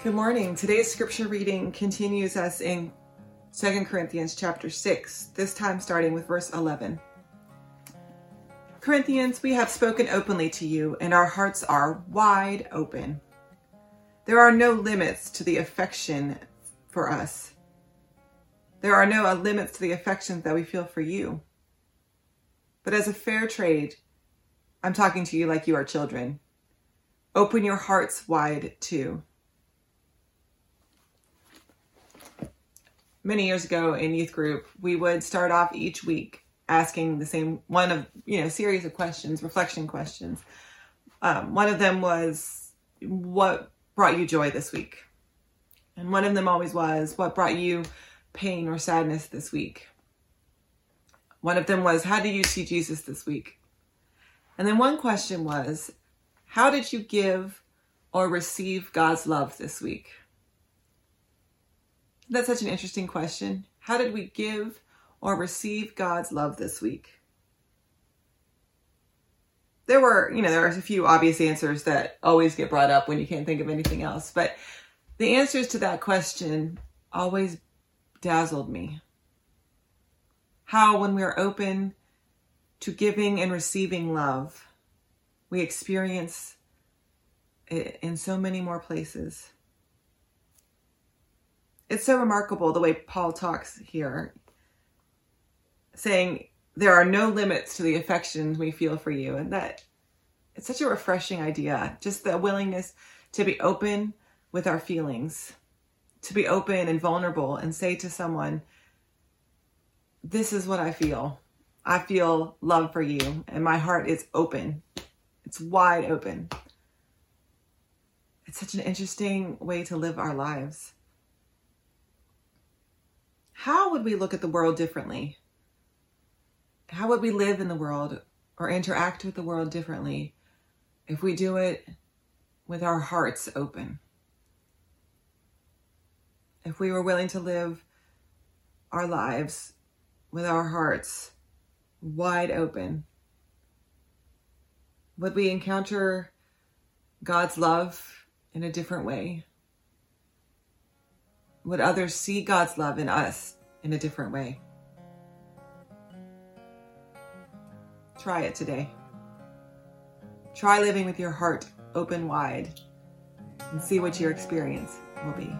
Good morning. Today's scripture reading continues us in 2 Corinthians chapter 6, this time starting with verse 11. Corinthians, we have spoken openly to you, and our hearts are wide open. There are no limits to the affection for us. There are no limits to the affections that we feel for you. But as a fair trade, I'm talking to you like you are children. Open your hearts wide too. Many years ago in youth group, we would start off each week asking the same one of you know series of questions, reflection questions. Um, one of them was, "What brought you joy this week?" And one of them always was, "What brought you pain or sadness this week?" One of them was, "How do you see Jesus this week?" And then one question was, "How did you give or receive God's love this week?" That's such an interesting question. How did we give or receive God's love this week? There were, you know, there are a few obvious answers that always get brought up when you can't think of anything else, but the answers to that question always dazzled me. How, when we're open to giving and receiving love, we experience it in so many more places it's so remarkable the way Paul talks here, saying there are no limits to the affections we feel for you. And that it's such a refreshing idea. Just the willingness to be open with our feelings, to be open and vulnerable and say to someone, This is what I feel. I feel love for you, and my heart is open. It's wide open. It's such an interesting way to live our lives how would we look at the world differently? How would we live in the world or interact with the world differently if we do it with our hearts open? If we were willing to live our lives with our hearts wide open, would we encounter God's love in a different way? Would others see God's love in us in a different way? Try it today. Try living with your heart open wide and see what your experience will be.